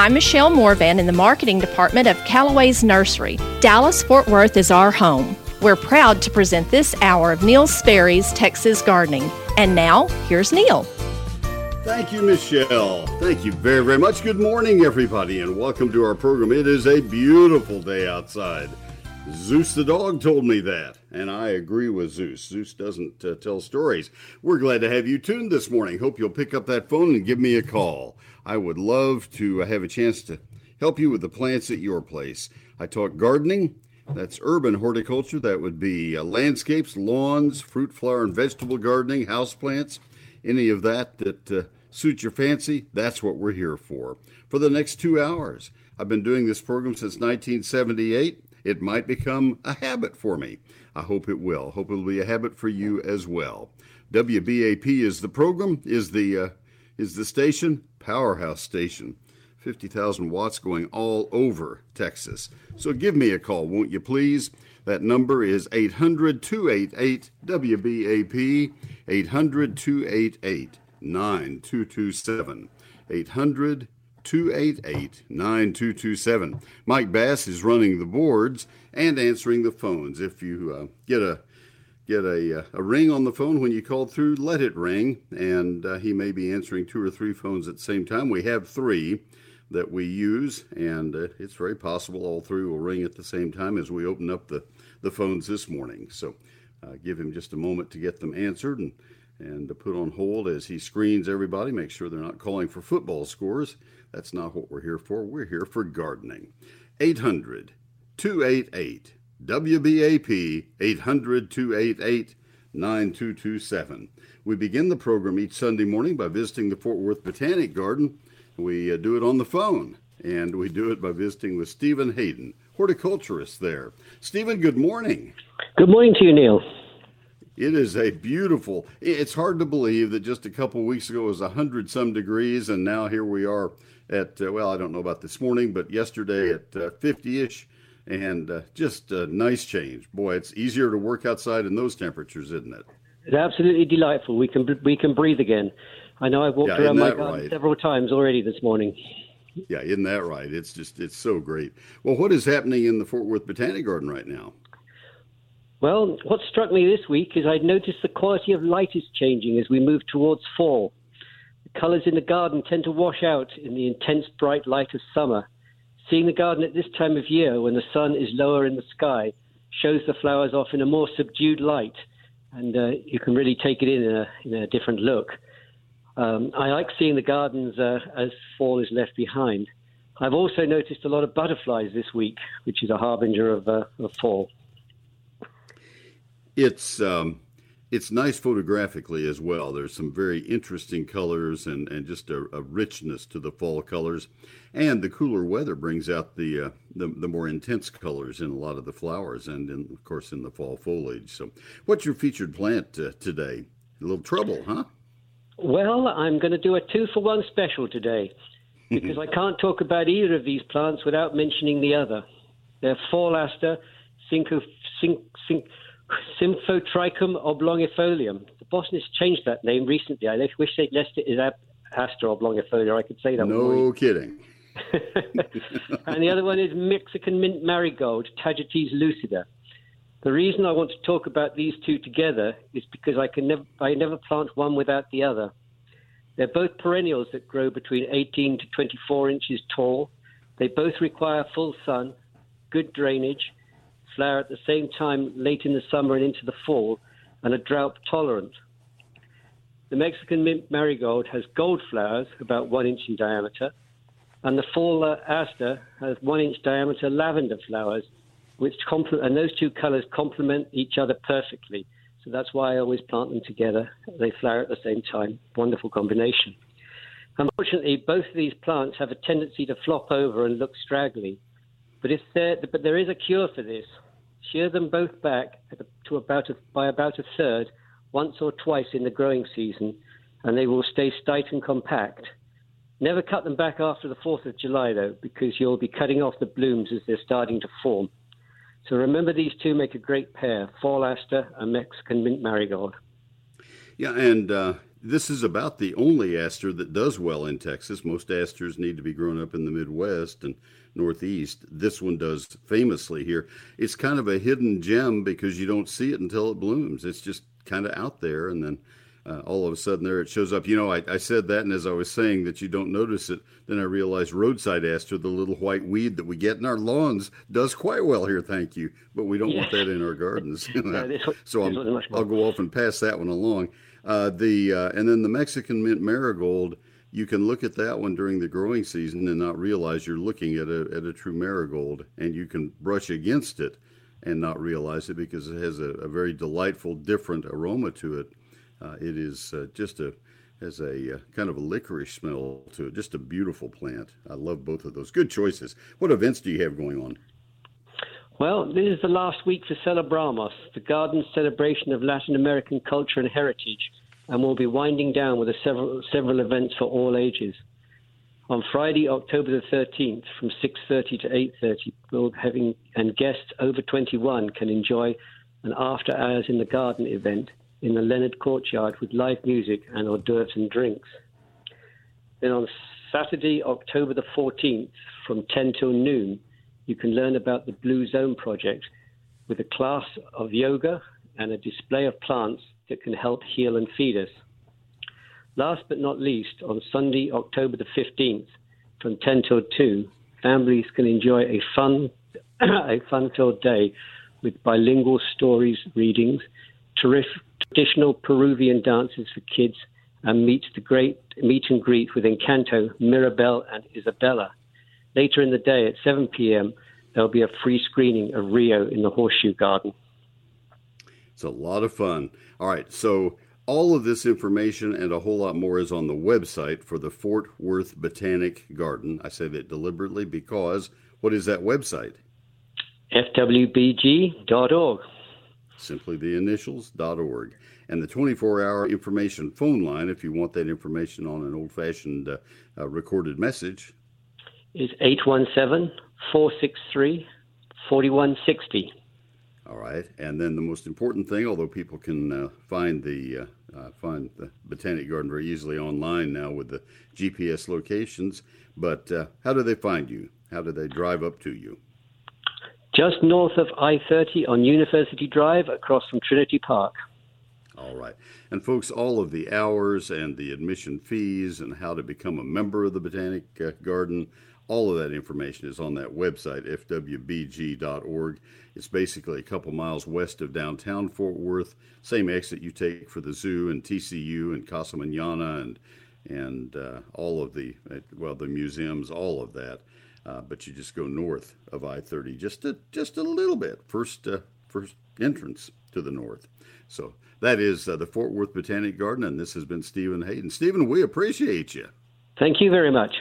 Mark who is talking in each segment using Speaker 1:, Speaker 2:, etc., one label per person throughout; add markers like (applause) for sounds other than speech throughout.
Speaker 1: I'm Michelle Morvan in the marketing department of Callaway's Nursery. Dallas Fort Worth is our home. We're proud to present this hour of Neil Sperry's Texas Gardening. And now, here's Neil.
Speaker 2: Thank you, Michelle. Thank you very, very much. Good morning, everybody, and welcome to our program. It is a beautiful day outside. Zeus the dog told me that, and I agree with Zeus. Zeus doesn't uh, tell stories. We're glad to have you tuned this morning. Hope you'll pick up that phone and give me a call. I would love to have a chance to help you with the plants at your place. I talk gardening, that's urban horticulture. That would be uh, landscapes, lawns, fruit, flower, and vegetable gardening, house plants, any of that that uh, suits your fancy. That's what we're here for. For the next two hours, I've been doing this program since 1978. It might become a habit for me. I hope it will. Hope it'll be a habit for you as well. WBAP is the program, is the uh, is the station, powerhouse station. 50,000 watts going all over Texas. So give me a call, won't you please? That number is 800 288 WBAP, 800 288 9227. 800 288 9227. Mike Bass is running the boards and answering the phones. If you uh, get a get a, uh, a ring on the phone when you call through, let it ring, and uh, he may be answering two or three phones at the same time. We have three that we use, and uh, it's very possible all three will ring at the same time as we open up the, the phones this morning. So uh, give him just a moment to get them answered and, and to put on hold as he screens everybody, make sure they're not calling for football scores. That's not what we're here for. We're here for gardening. 800 288 WBAP 800 288 9227. We begin the program each Sunday morning by visiting the Fort Worth Botanic Garden we uh, do it on the phone, and we do it by visiting with Stephen Hayden, horticulturist there. Stephen, good morning.
Speaker 3: Good morning to you, Neil.
Speaker 2: It is a beautiful. It's hard to believe that just a couple weeks ago it was hundred some degrees, and now here we are at uh, well, I don't know about this morning, but yesterday at fifty uh, ish, and uh, just a nice change. Boy, it's easier to work outside in those temperatures, isn't it?
Speaker 3: It's absolutely delightful. We can we can breathe again. I know I've walked yeah, around my garden right? several times already this morning.
Speaker 2: Yeah, isn't that right? It's just it's so great. Well, what is happening in the Fort Worth Botanic Garden right now?
Speaker 3: Well, what struck me this week is I'd noticed the quality of light is changing as we move towards fall. The colours in the garden tend to wash out in the intense bright light of summer. Seeing the garden at this time of year, when the sun is lower in the sky, shows the flowers off in a more subdued light, and uh, you can really take it in a, in a different look. Um, I like seeing the gardens uh, as fall is left behind. I've also noticed a lot of butterflies this week, which is a harbinger of, uh, of fall.
Speaker 2: It's um, it's nice photographically as well. There's some very interesting colors and, and just a, a richness to the fall colors, and the cooler weather brings out the, uh, the, the more intense colors in a lot of the flowers and in, of course in the fall foliage. So, what's your featured plant uh, today? A little trouble, huh?
Speaker 3: Well, I'm going to do a two for one special today (laughs) because I can't talk about either of these plants without mentioning the other. They're fall aster, synco, syn, syn, Symphyotrichum oblongifolium. The botanists changed that name recently. I wish they'd left it as Aster oblongifolia. I could say that.
Speaker 2: No kidding. (laughs)
Speaker 3: and the other one is Mexican mint marigold, Tagetes lucida. The reason I want to talk about these two together is because I can never, I never plant one without the other. They're both perennials that grow between 18 to 24 inches tall. They both require full sun, good drainage, flower at the same time late in the summer and into the fall, and are drought tolerant. The Mexican mint marigold has gold flowers about one inch in diameter, and the fall aster has one inch diameter lavender flowers which complement, and those two colors complement each other perfectly. So that's why I always plant them together. They flower at the same time. Wonderful combination. Unfortunately, both of these plants have a tendency to flop over and look straggly. But if there, but there is a cure for this. Shear them both back to about a, by about a third, once or twice in the growing season, and they will stay tight and compact. Never cut them back after the 4th of July, though, because you'll be cutting off the blooms as they're starting to form. So remember, these two make a great pair: fall aster and Mexican mint marigold.
Speaker 2: Yeah, and uh, this is about the only aster that does well in Texas. Most asters need to be grown up in the Midwest and Northeast. This one does famously here. It's kind of a hidden gem because you don't see it until it blooms. It's just kind of out there, and then uh, all of a sudden there it shows up. You know, I, I, said that, and as I was saying that you don't notice it, then I realized roadside aster, the little white weed that we get in our lawns, does quite well here. Thank you, but we don't yeah. want that in our gardens. (laughs) so I'll, I'll, go off and pass that one along. Uh, the uh, and then the Mexican mint marigold. You can look at that one during the growing season and not realize you're looking at a at a true marigold, and you can brush against it and not realize it because it has a, a very delightful, different aroma to it. Uh, it is uh, just a has a uh, kind of a licorice smell to it. Just a beautiful plant. I love both of those. Good choices. What events do you have going on?
Speaker 3: Well, this is the last week for Celebramos, the garden celebration of Latin American culture and heritage, and we'll be winding down with several several events for all ages. On Friday, October the 13th, from 6:30 to 8:30, we'll having and guests over 21 can enjoy an after hours in the garden event in the Leonard Courtyard with live music and hors d'oeuvres and drinks. Then on Saturday, October the 14th, from 10 till noon, you can learn about the Blue Zone project with a class of yoga and a display of plants that can help heal and feed us. Last but not least, on Sunday, October the 15th, from 10 till 2, families can enjoy a fun, (clears throat) a fun-filled day with bilingual stories readings, traditional Peruvian dances for kids, and meet the great meet and greet with Encanto, Mirabel, and Isabella. Later in the day at 7 p.m., there'll be a free screening of Rio in the Horseshoe Garden.
Speaker 2: It's a lot of fun. All right, so all of this information and a whole lot more is on the website for the Fort Worth Botanic Garden. I say that deliberately because what is that website?
Speaker 3: fwbg.org
Speaker 2: simply the initials.org. And the 24 hour information phone line, if you want that information on an old fashioned uh, uh, recorded message,
Speaker 3: is 817 463 4160.
Speaker 2: All right, and then the most important thing, although people can uh, find the uh, uh, find the Botanic Garden very easily online now with the GPS locations, but uh, how do they find you? How do they drive up to you?
Speaker 3: just north of I 30 on University Drive across from Trinity Park.
Speaker 2: All right. And, folks, all of the hours and the admission fees and how to become a member of the Botanic uh, Garden, all of that information is on that website, fwbg.org. It's basically a couple miles west of downtown Fort Worth, same exit you take for the zoo and TCU and Casa Manana and and uh, all of the uh, well the museums, all of that. Uh, but you just go north of I-30 just a just a little bit. First uh, first entrance to the north. So that is uh, the Fort Worth Botanic Garden, and this has been Stephen Hayden. Stephen, we appreciate you.
Speaker 3: Thank you very much.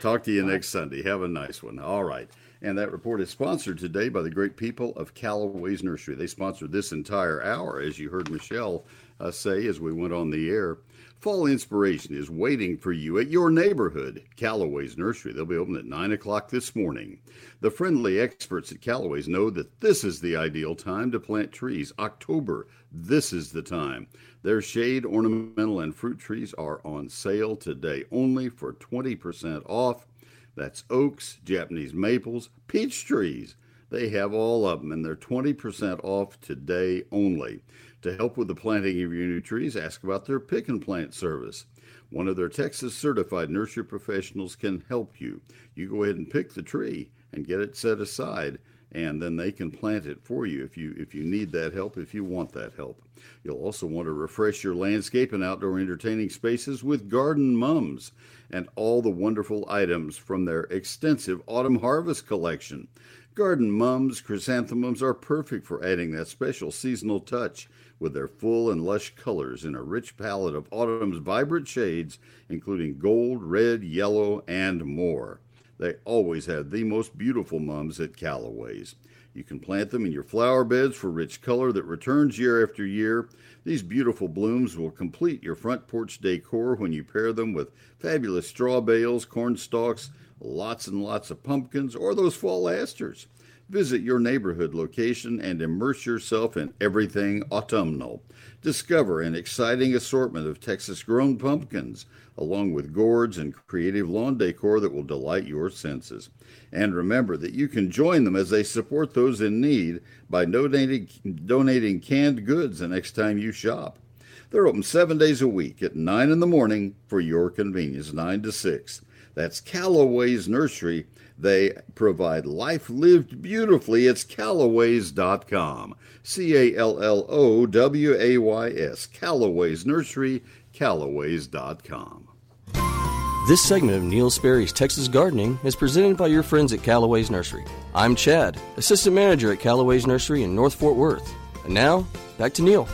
Speaker 2: Talk to you next Sunday. Have a nice one. All right. And that report is sponsored today by the great people of Callaway's Nursery. They sponsored this entire hour, as you heard Michelle uh, say as we went on the air. Fall inspiration is waiting for you at your neighborhood Callaway's Nursery. They'll be open at 9 o'clock this morning. The friendly experts at Callaway's know that this is the ideal time to plant trees. October, this is the time. Their shade, ornamental, and fruit trees are on sale today only for 20% off. That's oaks, Japanese maples, peach trees. They have all of them, and they're 20% off today only. To help with the planting of your new trees, ask about their pick and plant service. One of their Texas certified nursery professionals can help you. You go ahead and pick the tree and get it set aside and then they can plant it for you if you if you need that help if you want that help you'll also want to refresh your landscape and outdoor entertaining spaces with garden mums and all the wonderful items from their extensive autumn harvest collection garden mums chrysanthemums are perfect for adding that special seasonal touch with their full and lush colors in a rich palette of autumn's vibrant shades, including gold, red, yellow, and more. They always have the most beautiful mums at Callaway's. You can plant them in your flower beds for rich color that returns year after year. These beautiful blooms will complete your front porch decor when you pair them with fabulous straw bales, corn stalks, lots and lots of pumpkins, or those fall asters. Visit your neighborhood location and immerse yourself in everything autumnal. Discover an exciting assortment of Texas grown pumpkins, along with gourds and creative lawn decor that will delight your senses. And remember that you can join them as they support those in need by donating, donating canned goods the next time you shop. They're open seven days a week at 9 in the morning for your convenience, 9 to 6. That's Callaway's Nursery. They provide life lived beautifully. It's Callaways.com. C A L L O W A Y S. Callaway's Nursery, Callaways.com.
Speaker 4: This segment of Neil Sperry's Texas Gardening is presented by your friends at Callaway's Nursery. I'm Chad, Assistant Manager at Callaway's Nursery in North Fort Worth. And now, back to Neil.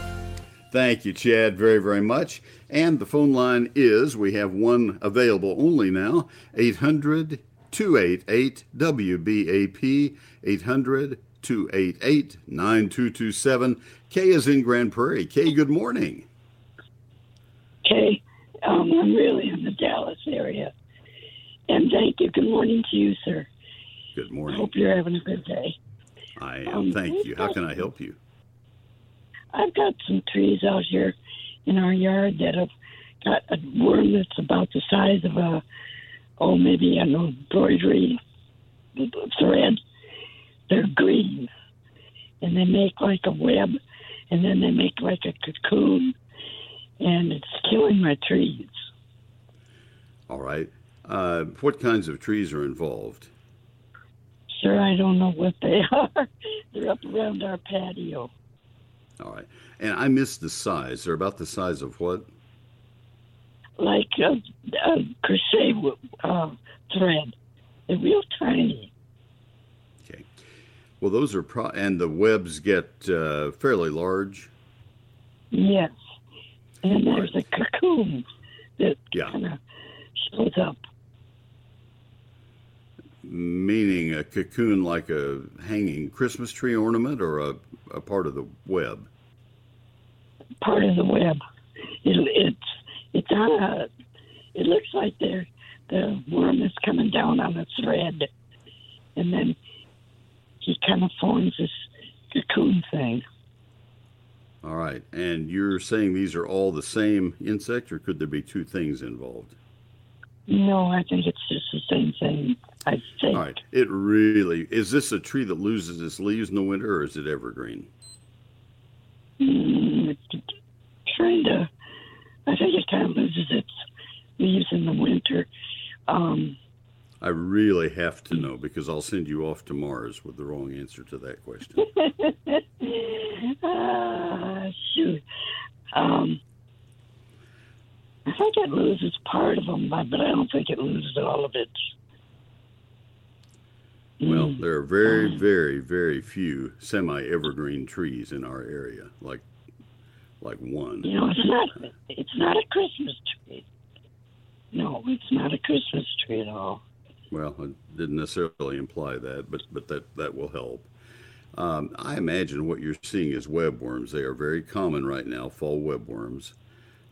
Speaker 2: Thank you, Chad, very, very much. And the phone line is we have one available only now 800 288 WBAP 800 288 9227. Kay is in Grand Prairie. Kay, good morning.
Speaker 5: Kay, um, I'm really in the Dallas area. And thank you. Good morning to you, sir.
Speaker 2: Good morning.
Speaker 5: I hope you're having a good day.
Speaker 2: I am. Um, thank you. How can I help you?
Speaker 5: I've got some trees out here in our yard that have got a worm that's about the size of a, oh, maybe an embroidery thread. They're green, and they make like a web, and then they make like a cocoon, and it's killing my trees.
Speaker 2: All right. Uh, what kinds of trees are involved?
Speaker 5: Sure, I don't know what they (laughs) are. They're up around our patio.
Speaker 2: All right. And I missed the size. They're about the size of what?
Speaker 5: Like a, a crochet uh, thread. They're real tiny.
Speaker 2: Okay. Well, those are pro, and the webs get uh, fairly large.
Speaker 5: Yes. And there's right. a cocoon that yeah. kind of shows up.
Speaker 2: Meaning a cocoon like a hanging Christmas tree ornament or a, a part of the web?
Speaker 5: Part of the web. It, it's (laughs) it's a. It looks like there the worm is coming down on a thread, and then he kind of forms this cocoon thing.
Speaker 2: All right, and you're saying these are all the same insect, or could there be two things involved?
Speaker 5: No, I think it's just the same thing. I think.
Speaker 2: All right. It really is. This a tree that loses its leaves in the winter, or is it evergreen?
Speaker 5: Mm, kind of. I think it kind of loses its leaves in the winter. Um,
Speaker 2: I really have to know because I'll send you off to Mars with the wrong answer to that question.
Speaker 5: uh, (laughs) shoot. Um, I think it loses part of them, but I don't think it loses all of it.
Speaker 2: Well, there are very, very, very few semi-evergreen trees in our area, like like one.
Speaker 5: You know, it's not it's not a Christmas tree. No, it's not a Christmas tree at all.
Speaker 2: Well, I didn't necessarily imply that, but but that that will help. Um, I imagine what you're seeing is webworms. They are very common right now, fall webworms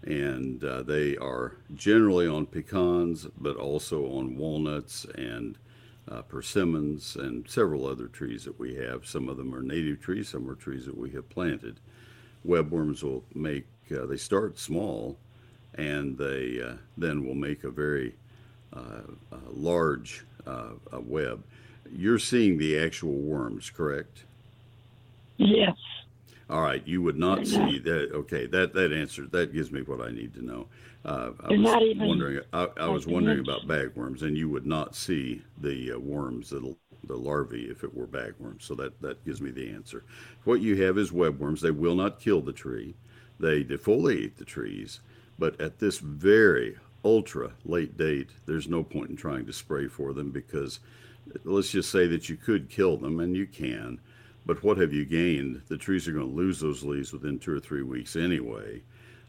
Speaker 2: and uh, they are generally on pecans, but also on walnuts and uh, persimmons and several other trees that we have. Some of them are native trees, some are trees that we have planted. Webworms will make, uh, they start small and they uh, then will make a very uh, large uh, web. You're seeing the actual worms, correct?
Speaker 5: Yes.
Speaker 2: All right, you would not see that. Okay, that that answers that gives me what I need to know. Uh, I was even, wondering. I, I was wondering about bagworms, and you would not see the uh, worms, the the larvae, if it were bagworms. So that that gives me the answer. What you have is webworms. They will not kill the tree. They defoliate the trees, but at this very ultra late date, there's no point in trying to spray for them because let's just say that you could kill them, and you can but what have you gained? The trees are going to lose those leaves within two or three weeks anyway.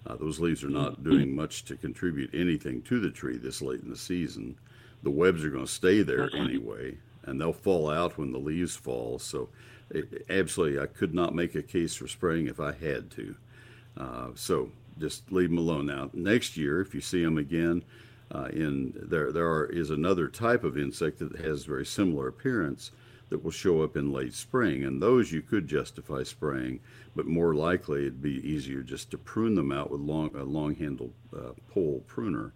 Speaker 2: Uh, those leaves are not doing much to contribute anything to the tree this late in the season. The webs are going to stay there anyway, and they'll fall out when the leaves fall. So, it, absolutely, I could not make a case for spraying if I had to. Uh, so, just leave them alone. Now, next year, if you see them again, uh, in there there are, is another type of insect that has very similar appearance that will show up in late spring. And those you could justify spraying, but more likely it'd be easier just to prune them out with long, a long handled uh, pole pruner.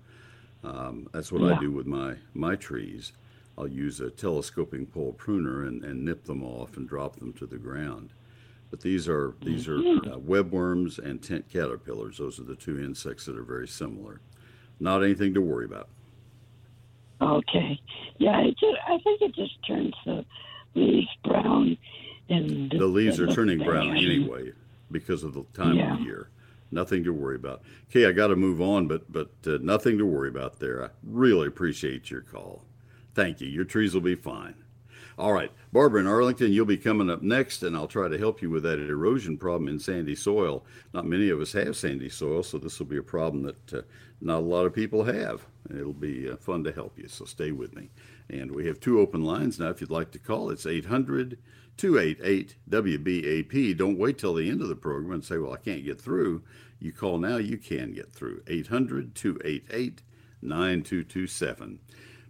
Speaker 2: Um, that's what yeah. I do with my, my trees. I'll use a telescoping pole pruner and, and nip them off and drop them to the ground. But these are these are mm-hmm. uh, webworms and tent caterpillars. Those are the two insects that are very similar. Not anything to worry about.
Speaker 5: Okay. Yeah, it just, I think it just turns the leaves brown. And
Speaker 2: the leaves are turning brown anyway because of the time yeah. of year. Nothing to worry about. Okay, I got to move on, but but uh, nothing to worry about there. I really appreciate your call. Thank you. Your trees will be fine. All right, Barbara in Arlington, you'll be coming up next, and I'll try to help you with that erosion problem in sandy soil. Not many of us have sandy soil, so this will be a problem that uh, not a lot of people have. It'll be uh, fun to help you, so stay with me. And we have two open lines now. If you'd like to call, it's 800 288 WBAP. Don't wait till the end of the program and say, Well, I can't get through. You call now, you can get through. 800 288 9227.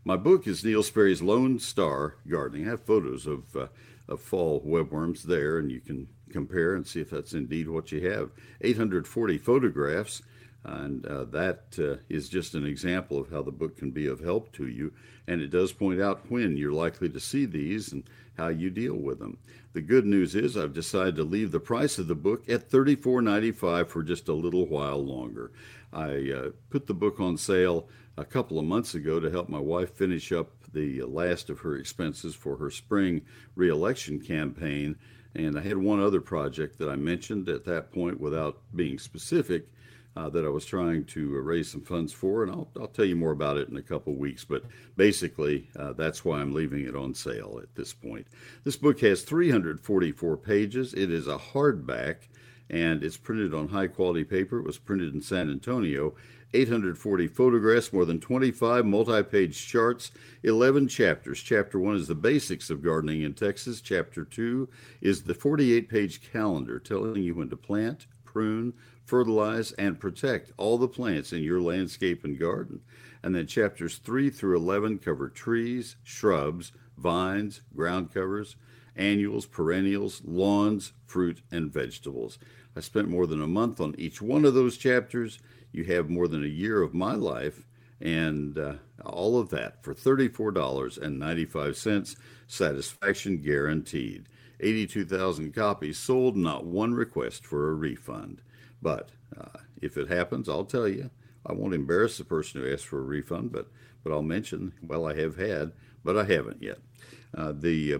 Speaker 2: My book is Neil Sperry's Lone Star Gardening. I have photos of, uh, of fall webworms there, and you can compare and see if that's indeed what you have. 840 photographs, and uh, that uh, is just an example of how the book can be of help to you. And it does point out when you're likely to see these and how you deal with them. The good news is I've decided to leave the price of the book at $34.95 for just a little while longer. I uh, put the book on sale a couple of months ago to help my wife finish up the last of her expenses for her spring reelection campaign. And I had one other project that I mentioned at that point without being specific uh, that I was trying to raise some funds for. And I'll, I'll tell you more about it in a couple weeks. But basically, uh, that's why I'm leaving it on sale at this point. This book has 344 pages, it is a hardback and it's printed on high quality paper. It was printed in San Antonio 840 photographs, more than 25 multi page charts, 11 chapters. Chapter 1 is the basics of gardening in Texas. Chapter 2 is the 48 page calendar telling you when to plant, prune, fertilize, and protect all the plants in your landscape and garden. And then chapters 3 through 11 cover trees, shrubs, vines, ground covers, annuals, perennials, lawns, fruit, and vegetables. I spent more than a month on each one of those chapters you have more than a year of my life and uh, all of that for $34.95, satisfaction guaranteed. 82,000 copies sold, not one request for a refund. But uh, if it happens, I'll tell you. I won't embarrass the person who asked for a refund, but, but I'll mention, well, I have had, but I haven't yet. Uh, the uh,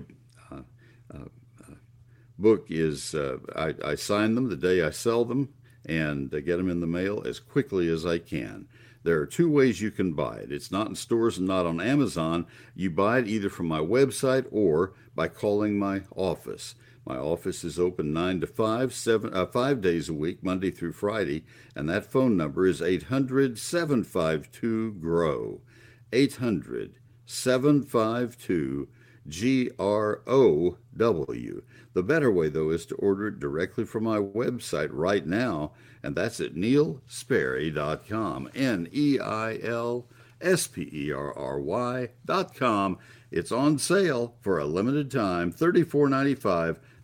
Speaker 2: uh, uh, book is, I, I sign them the day I sell them and uh, get them in the mail as quickly as I can. There are two ways you can buy it. It's not in stores and not on Amazon. You buy it either from my website or by calling my office. My office is open 9 to 5, seven, uh, 5 days a week, Monday through Friday, and that phone number is 800 752 GROW. 800 752 G R O W. The better way, though, is to order it directly from my website right now, and that's at neilsperry.com. N E I L S P E R R Y.com. It's on sale for a limited time, $34.95.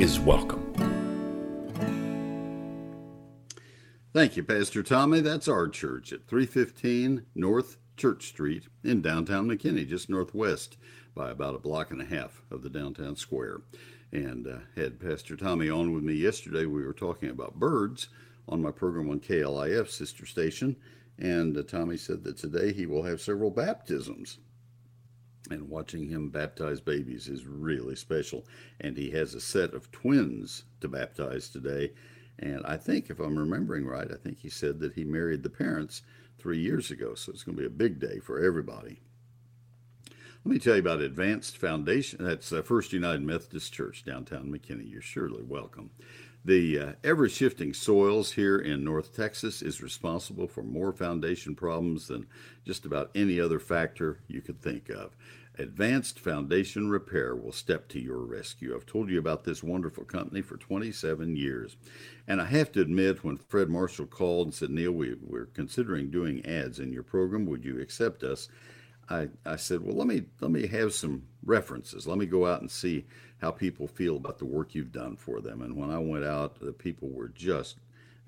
Speaker 6: is welcome.
Speaker 2: Thank you, Pastor Tommy. That's our church at 315 North Church Street in downtown McKinney, just northwest by about a block and a half of the downtown square. And uh, had Pastor Tommy on with me yesterday. We were talking about birds on my program on KLIF sister station. And uh, Tommy said that today he will have several baptisms. And watching him baptize babies is really special. And he has a set of twins to baptize today. And I think, if I'm remembering right, I think he said that he married the parents three years ago. So it's going to be a big day for everybody. Let me tell you about Advanced Foundation. That's uh, First United Methodist Church, downtown McKinney. You're surely welcome. The uh, ever shifting soils here in North Texas is responsible for more foundation problems than just about any other factor you could think of. Advanced Foundation Repair will step to your rescue. I've told you about this wonderful company for 27 years. And I have to admit, when Fred Marshall called and said, Neil, we, we're considering doing ads in your program, would you accept us? I, I said, well, let me let me have some references. Let me go out and see how people feel about the work you've done for them. And when I went out, the people were just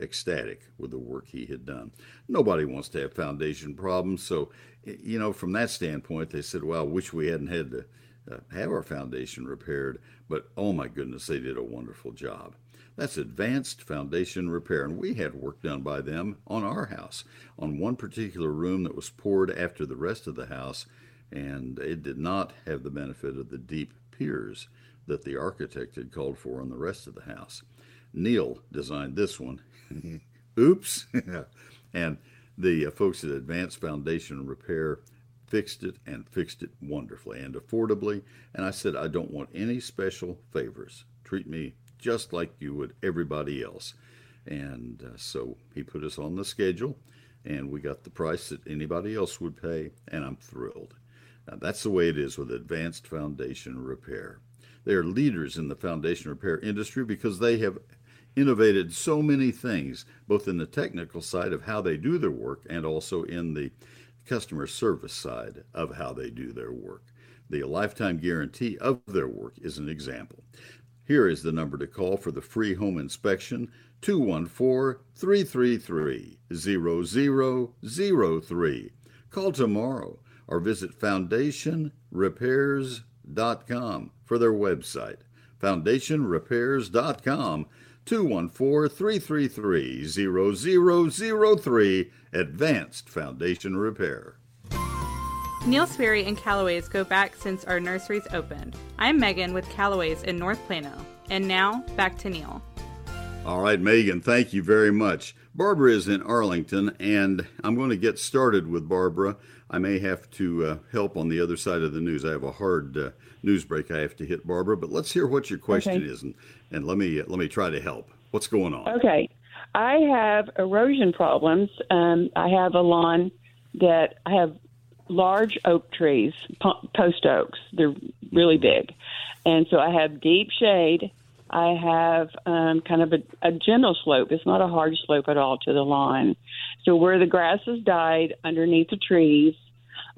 Speaker 2: ecstatic with the work he had done. Nobody wants to have foundation problems, so you know from that standpoint, they said, "Well, I wish we hadn't had to uh, have our foundation repaired." But oh my goodness, they did a wonderful job. That's advanced foundation repair. And we had work done by them on our house, on one particular room that was poured after the rest of the house, and it did not have the benefit of the deep piers that the architect had called for on the rest of the house. Neil designed this one. (laughs) Oops. (laughs) and the uh, folks at Advanced Foundation Repair fixed it and fixed it wonderfully and affordably. And I said, I don't want any special favors. Treat me just like you would everybody else. And uh, so he put us on the schedule, and we got the price that anybody else would pay, and I'm thrilled. Now, that's the way it is with Advanced Foundation Repair. They are leaders in the foundation repair industry because they have innovated so many things, both in the technical side of how they do their work and also in the customer service side of how they do their work. The lifetime guarantee of their work is an example. Here is the number to call for the free home inspection 214 333 0003. Call tomorrow or visit foundationrepairs.com for their website. Foundationrepairs.com 214 333 0003 Advanced Foundation Repair.
Speaker 7: Neil Sperry and Callaway's go back since our nurseries opened. I'm Megan with Callaway's in North Plano. And now, back to Neil.
Speaker 2: All right, Megan, thank you very much. Barbara is in Arlington, and I'm going to get started with Barbara. I may have to uh, help on the other side of the news. I have a hard uh, news break I have to hit, Barbara. But let's hear what your question okay. is, and, and let me uh, let me try to help. What's going on?
Speaker 8: Okay, I have erosion problems. Um, I have a lawn that I have large oak trees, post oaks. They're really big. And so I have deep shade. I have um, kind of a, a gentle slope. It's not a hard slope at all to the lawn. So where the grass has died underneath the trees,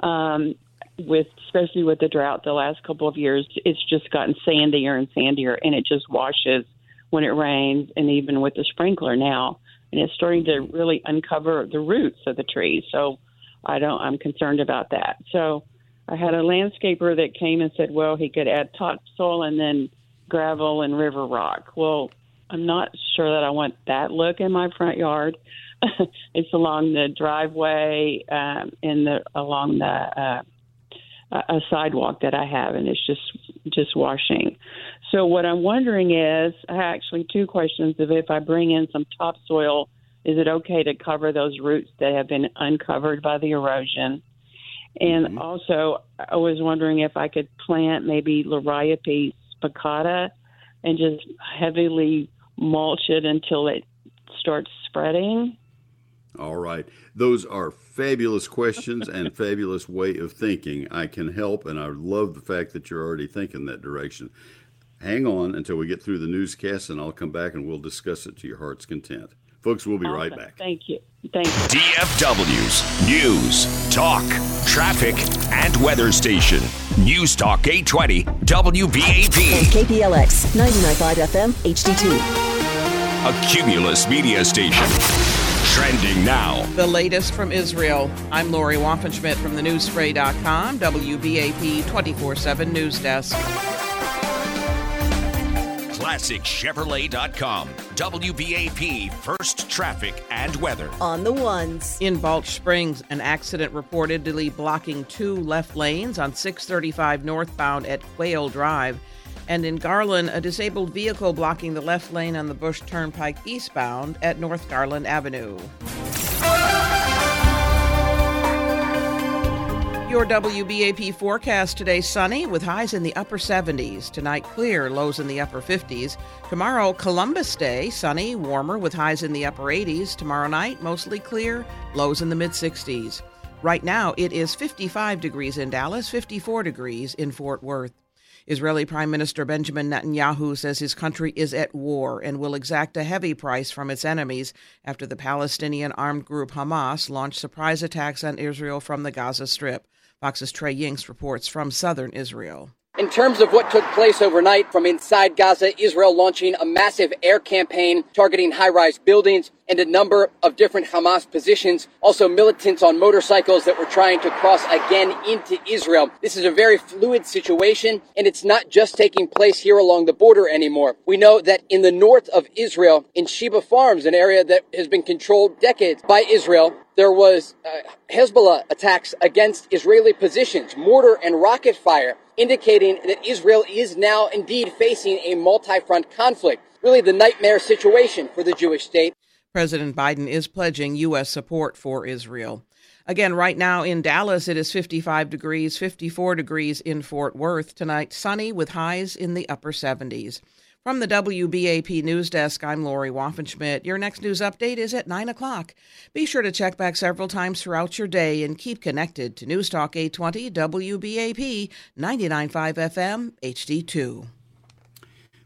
Speaker 8: um, with especially with the drought the last couple of years, it's just gotten sandier and sandier, and it just washes when it rains, and even with the sprinkler now, and it's starting to really uncover the roots of the trees. So I don't. I'm concerned about that. So I had a landscaper that came and said, well, he could add topsoil and then gravel and river rock. Well, I'm not sure that I want that look in my front yard. (laughs) it's along the driveway um, in the along the uh, a sidewalk that I have, and it's just just washing. So what I'm wondering is, I actually two questions: of if I bring in some topsoil is it okay to cover those roots that have been uncovered by the erosion? And mm-hmm. also, I was wondering if I could plant maybe Liriope spicata and just heavily mulch it until it starts spreading.
Speaker 2: All right. Those are fabulous questions and (laughs) fabulous way of thinking. I can help, and I love the fact that you're already thinking that direction. Hang on until we get through the newscast, and I'll come back and we'll discuss it to your heart's content. Folks, we'll be awesome. right back.
Speaker 8: Thank you. Thank you.
Speaker 9: DFW's News, Talk, Traffic, and Weather Station. News Talk 820 WBAP.
Speaker 10: And KPLX 99.5 FM HD2.
Speaker 9: A Cumulus media station. Trending now.
Speaker 11: The latest from Israel. I'm Lori Waffenschmidt from the newsspray.com, WBAP 24 7 News Desk.
Speaker 9: ClassicChevrolet.com. WBAP First Traffic and Weather.
Speaker 10: On the ones.
Speaker 11: In Balch Springs, an accident reportedly blocking two left lanes on 635 northbound at Quail Drive. And in Garland, a disabled vehicle blocking the left lane on the Bush Turnpike eastbound at North Garland Avenue. Your WBAP forecast today sunny with highs in the upper 70s. Tonight clear, lows in the upper 50s. Tomorrow, Columbus Day, sunny, warmer with highs in the upper 80s. Tomorrow night, mostly clear, lows in the mid 60s. Right now, it is 55 degrees in Dallas, 54 degrees in Fort Worth. Israeli Prime Minister Benjamin Netanyahu says his country is at war and will exact a heavy price from its enemies after the Palestinian armed group Hamas launched surprise attacks on Israel from the Gaza Strip. Fox's Trey Yingst reports from southern Israel.
Speaker 12: In terms of what took place overnight from inside Gaza, Israel launching a massive air campaign targeting high rise buildings and a number of different Hamas positions. Also, militants on motorcycles that were trying to cross again into Israel. This is a very fluid situation, and it's not just taking place here along the border anymore. We know that in the north of Israel, in Shebaa Farms, an area that has been controlled decades by Israel, there was uh, Hezbollah attacks against Israeli positions, mortar and rocket fire, indicating that Israel is now indeed facing a multi-front conflict. Really the nightmare situation for the Jewish state.
Speaker 11: President Biden is pledging U.S. support for Israel. Again, right now in Dallas, it is 55 degrees, 54 degrees in Fort Worth. Tonight, sunny with highs in the upper 70s. From the WBAP News Desk, I'm Lori Waffenschmidt. Your next news update is at 9 o'clock. Be sure to check back several times throughout your day and keep connected to News Talk 820 WBAP 99.5 FM HD2.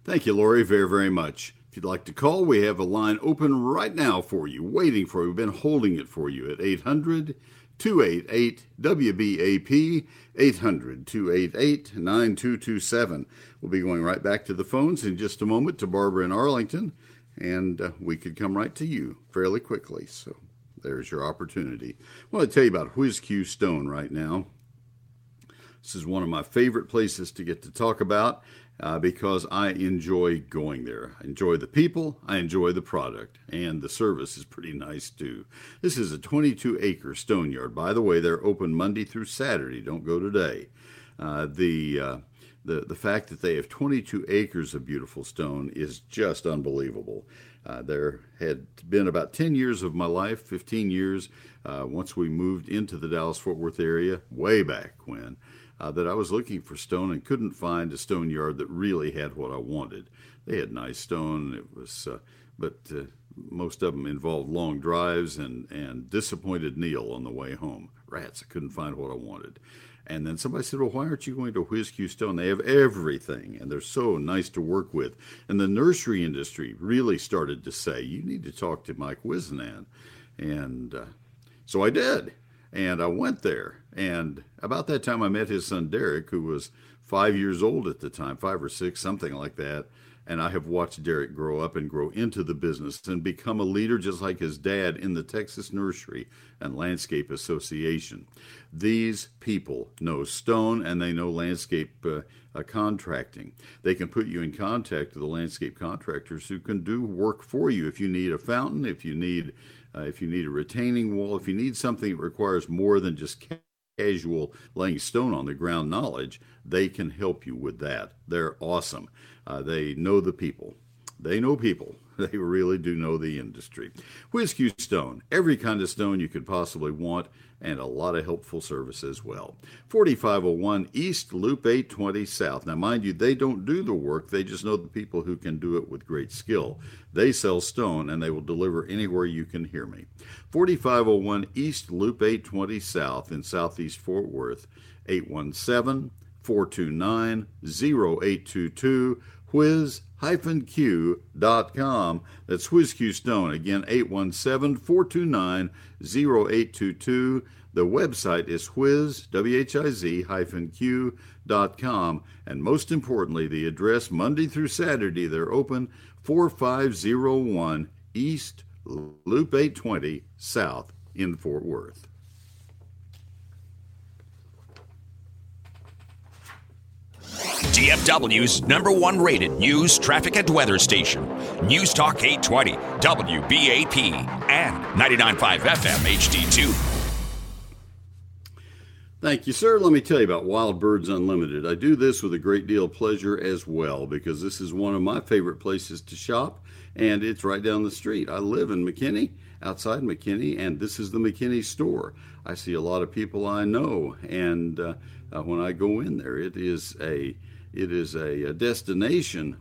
Speaker 2: Thank you, Lori, very, very much. If you'd like to call, we have a line open right now for you, waiting for you. We've been holding it for you at 800 288 WBAP 800 288 9227. We'll be going right back to the phones in just a moment to Barbara in Arlington, and uh, we could come right to you fairly quickly. So there's your opportunity. I want to tell you about Whiz Q Stone right now. This is one of my favorite places to get to talk about uh, because I enjoy going there. I enjoy the people, I enjoy the product, and the service is pretty nice too. This is a 22 acre stone yard. By the way, they're open Monday through Saturday. Don't go today. Uh, the uh, the the fact that they have 22 acres of beautiful stone is just unbelievable. Uh, there had been about 10 years of my life, 15 years, uh, once we moved into the Dallas Fort Worth area, way back when, uh, that I was looking for stone and couldn't find a stone yard that really had what I wanted. They had nice stone, it was, uh, but uh, most of them involved long drives and, and disappointed Neil on the way home. Rats, I couldn't find what I wanted. And then somebody said, Well, why aren't you going to Q Stone? They have everything and they're so nice to work with. And the nursery industry really started to say, You need to talk to Mike Wisnan. And uh, so I did. And I went there. And about that time, I met his son Derek, who was five years old at the time, five or six, something like that. And I have watched Derek grow up and grow into the business and become a leader just like his dad in the Texas Nursery and Landscape Association. These people know stone and they know landscape uh, uh, contracting. They can put you in contact with the landscape contractors who can do work for you if you need a fountain, if you need uh, if you need a retaining wall, if you need something that requires more than just casual laying stone on the ground knowledge, they can help you with that. They're awesome. Uh, they know the people. They know people. (laughs) They really do know the industry. Q Stone, every kind of stone you could possibly want, and a lot of helpful service as well. 4501 East Loop 820 South. Now, mind you, they don't do the work, they just know the people who can do it with great skill. They sell stone and they will deliver anywhere you can hear me. 4501 East Loop 820 South in Southeast Fort Worth. 817 429 0822 whiz-q.com. That's whiz-q stone. Again, 817-429-0822. The website is whiz, W-H-I-Z, hyphen q.com. And most importantly, the address Monday through Saturday, they're open 4501 East Loop 820 South in Fort Worth.
Speaker 9: DFW's number one rated news, traffic, and weather station. News Talk 820, WBAP, and 99.5 FM HD2.
Speaker 2: Thank you, sir. Let me tell you about Wild Birds Unlimited. I do this with a great deal of pleasure as well because this is one of my favorite places to shop and it's right down the street. I live in McKinney outside McKinney, and this is the McKinney store. I see a lot of people I know, and uh, uh, when I go in there, it is a it is a, a destination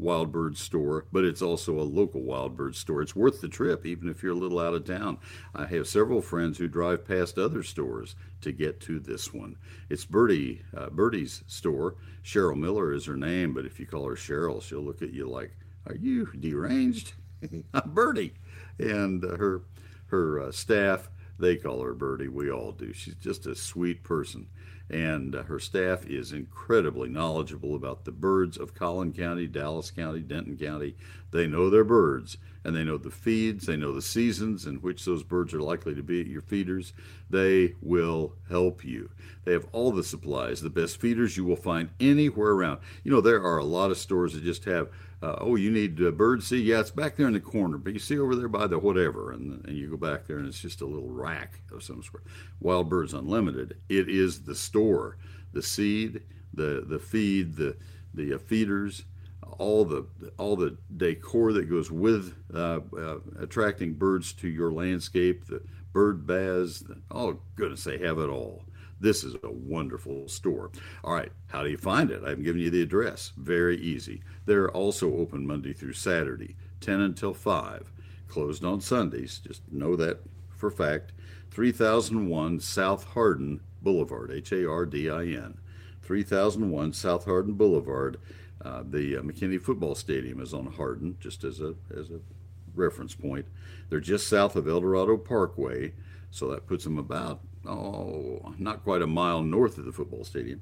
Speaker 2: wild bird store, but it's also a local wild bird store. It's worth the trip, even if you're a little out of town. I have several friends who drive past other stores to get to this one. It's Birdie uh, Birdie's store. Cheryl Miller is her name, but if you call her Cheryl, she'll look at you like, "Are you deranged?" (laughs) I'm Birdie, and uh, her her uh, staff they call her Birdie. We all do. She's just a sweet person and uh, her staff is incredibly knowledgeable about the birds of Collin County, Dallas County, Denton County. They know their birds and they know the feeds, they know the seasons in which those birds are likely to be at your feeders. They will help you. They have all the supplies, the best feeders you will find anywhere around. You know, there are a lot of stores that just have uh, oh, you need uh, bird seed? Yeah, it's back there in the corner. But you see over there by the whatever, and, and you go back there, and it's just a little rack of some sort. Wild Birds Unlimited. It is the store, the seed, the the feed, the the uh, feeders, all the all the decor that goes with uh, uh, attracting birds to your landscape. The bird baths. The, oh goodness, they have it all. This is a wonderful store. All right, how do you find it? I've given you the address. Very easy. They're also open Monday through Saturday, 10 until 5. Closed on Sundays. Just know that for fact. 3001 South Hardin Boulevard, H A R D I N. 3001 South Hardin Boulevard. Uh, the uh, McKinney Football Stadium is on Hardin, just as a as a reference point. They're just south of El Dorado Parkway, so that puts them about oh, not quite a mile north of the football stadium,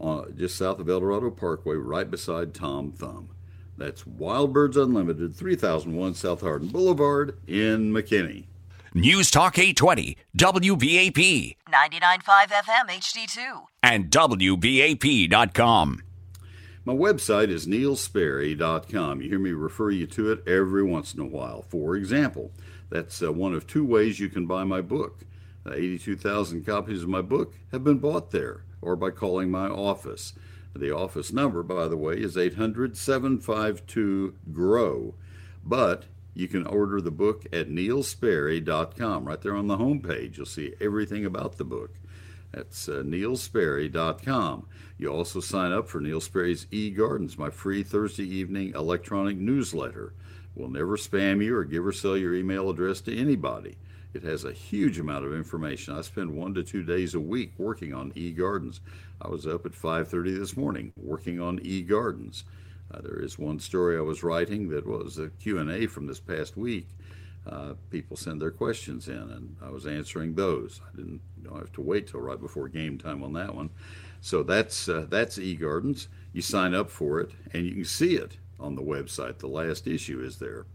Speaker 2: uh, just south of El Dorado Parkway, right beside Tom Thumb. That's Wild Birds Unlimited, 3001 South Hardin Boulevard in McKinney.
Speaker 9: News Talk 820, WBAP.
Speaker 10: 99.5 FM HD2.
Speaker 9: And WBAP.com.
Speaker 2: My website is neilsperry.com. You hear me refer you to it every once in a while. For example, that's uh, one of two ways you can buy my book. 82,000 copies of my book have been bought there or by calling my office. The office number, by the way, is 800 752 GROW. But you can order the book at neilsperry.com. Right there on the homepage, you'll see everything about the book. That's uh, neilsperry.com. You also sign up for Neil Sperry's E Gardens, my free Thursday evening electronic newsletter. We'll never spam you or give or sell your email address to anybody. It has a huge amount of information. I spend one to two days a week working on e-gardens. I was up at 5:30 this morning working on e-gardens. Uh, there is one story I was writing that was a Q&A from this past week. Uh, people send their questions in, and I was answering those. I didn't you know, have to wait till right before game time on that one. So that's uh, that's eGardens. You sign up for it, and you can see it on the website. The last issue is there.